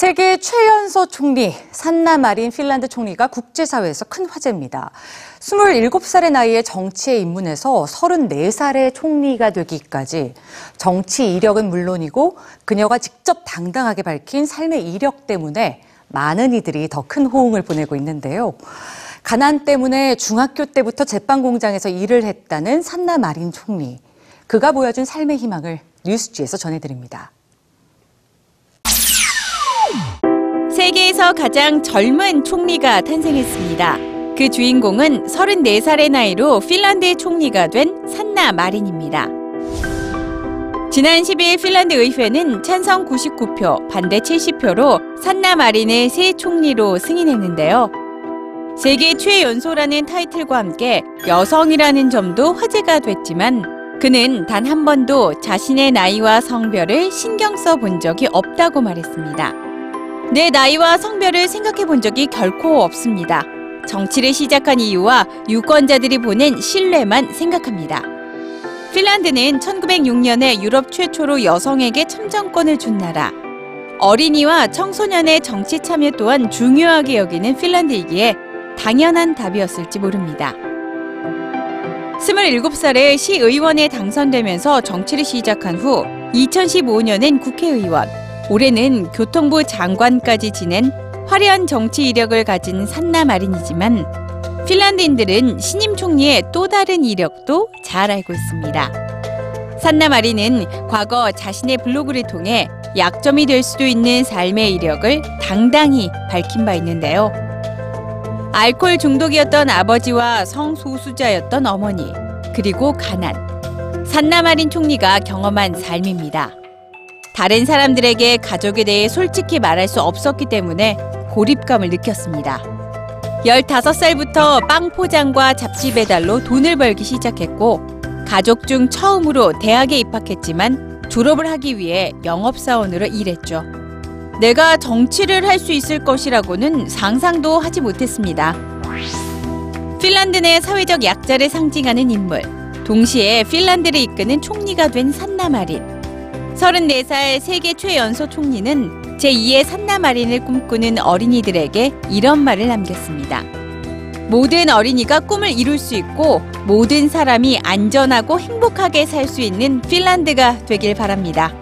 세계 최연소 총리 산나 마린 핀란드 총리가 국제사회에서 큰 화제입니다. 27살의 나이에 정치에 입문해서 34살의 총리가 되기까지 정치 이력은 물론이고 그녀가 직접 당당하게 밝힌 삶의 이력 때문에 많은 이들이 더 큰 호응을 보내고 있는데요. 가난 때문에 중학교 때부터 제빵 공장에서 일을 했다는 산나 마린 총리. 그가 보여준 삶의 희망을 뉴스지에서 전해드립니다. 세계에서 가장 젊은 총리가 탄생했습니다. 그 주인공은 34살의 나이로 핀란드의 총리가 된 산나 마린입니다. 지난 10일 핀란드 의회는 찬성 99표, 반대 70표로 산나 마린을 새 총리로 승인했는데요. 세계 최연소라는 타이틀과 함께 여성이라는 점도 화제가 됐지만 그는 단 한 번도 자신의 나이와 성별을 신경 써 본 적이 없다고 말했습니다. 내 나이와 성별을 생각해 본 적이 결코 없습니다. 정치를 시작한 이유와 유권자들이 보낸 신뢰만 생각합니다. 핀란드는 1906년에 유럽 최초로 여성에게 참정권을 준 나라. 어린이와 청소년의 정치 참여 또한 중요하게 여기는 핀란드이기에 당연한 답이었을지 모릅니다. 27살에 시의원에 당선되면서 정치를 시작한 후 2015년엔 국회의원, 올해는 교통부 장관까지 지낸 화려한 정치 이력을 가진 산나 마린이지만 핀란드인들은 신임 총리의 또 다른 이력도 잘 알고 있습니다. 산나 마린은 과거 자신의 블로그를 통해 약점이 될 수도 있는 삶의 이력을 당당히 밝힌 바 있는데요. 알코올 중독이었던 아버지와 성소수자였던 어머니, 그리고 가난. 산나 마린 총리가 경험한 삶입니다. 다른 사람들에게 가족에 대해 솔직히 말할 수 없었기 때문에 고립감을 느꼈습니다. 15살부터 빵 포장과 잡지 배달로 돈을 벌기 시작했고, 가족 중 처음으로 대학에 입학했지만 졸업을 하기 위해 영업사원으로 일했죠. 내가 정치를 할 수 있을 것이라고는 상상도 하지 못했습니다. 핀란드 내 사회적 약자를 상징하는 인물, 동시에 핀란드를 이끄는 총리가 된 산나 마린. 34살 세계 최연소 총리는 제2의 산나 마린을 꿈꾸는 어린이들에게 이런 말을 남겼습니다. 모든 어린이가 꿈을 이룰 수 있고 모든 사람이 안전하고 행복하게 살 수 있는 핀란드가 되길 바랍니다.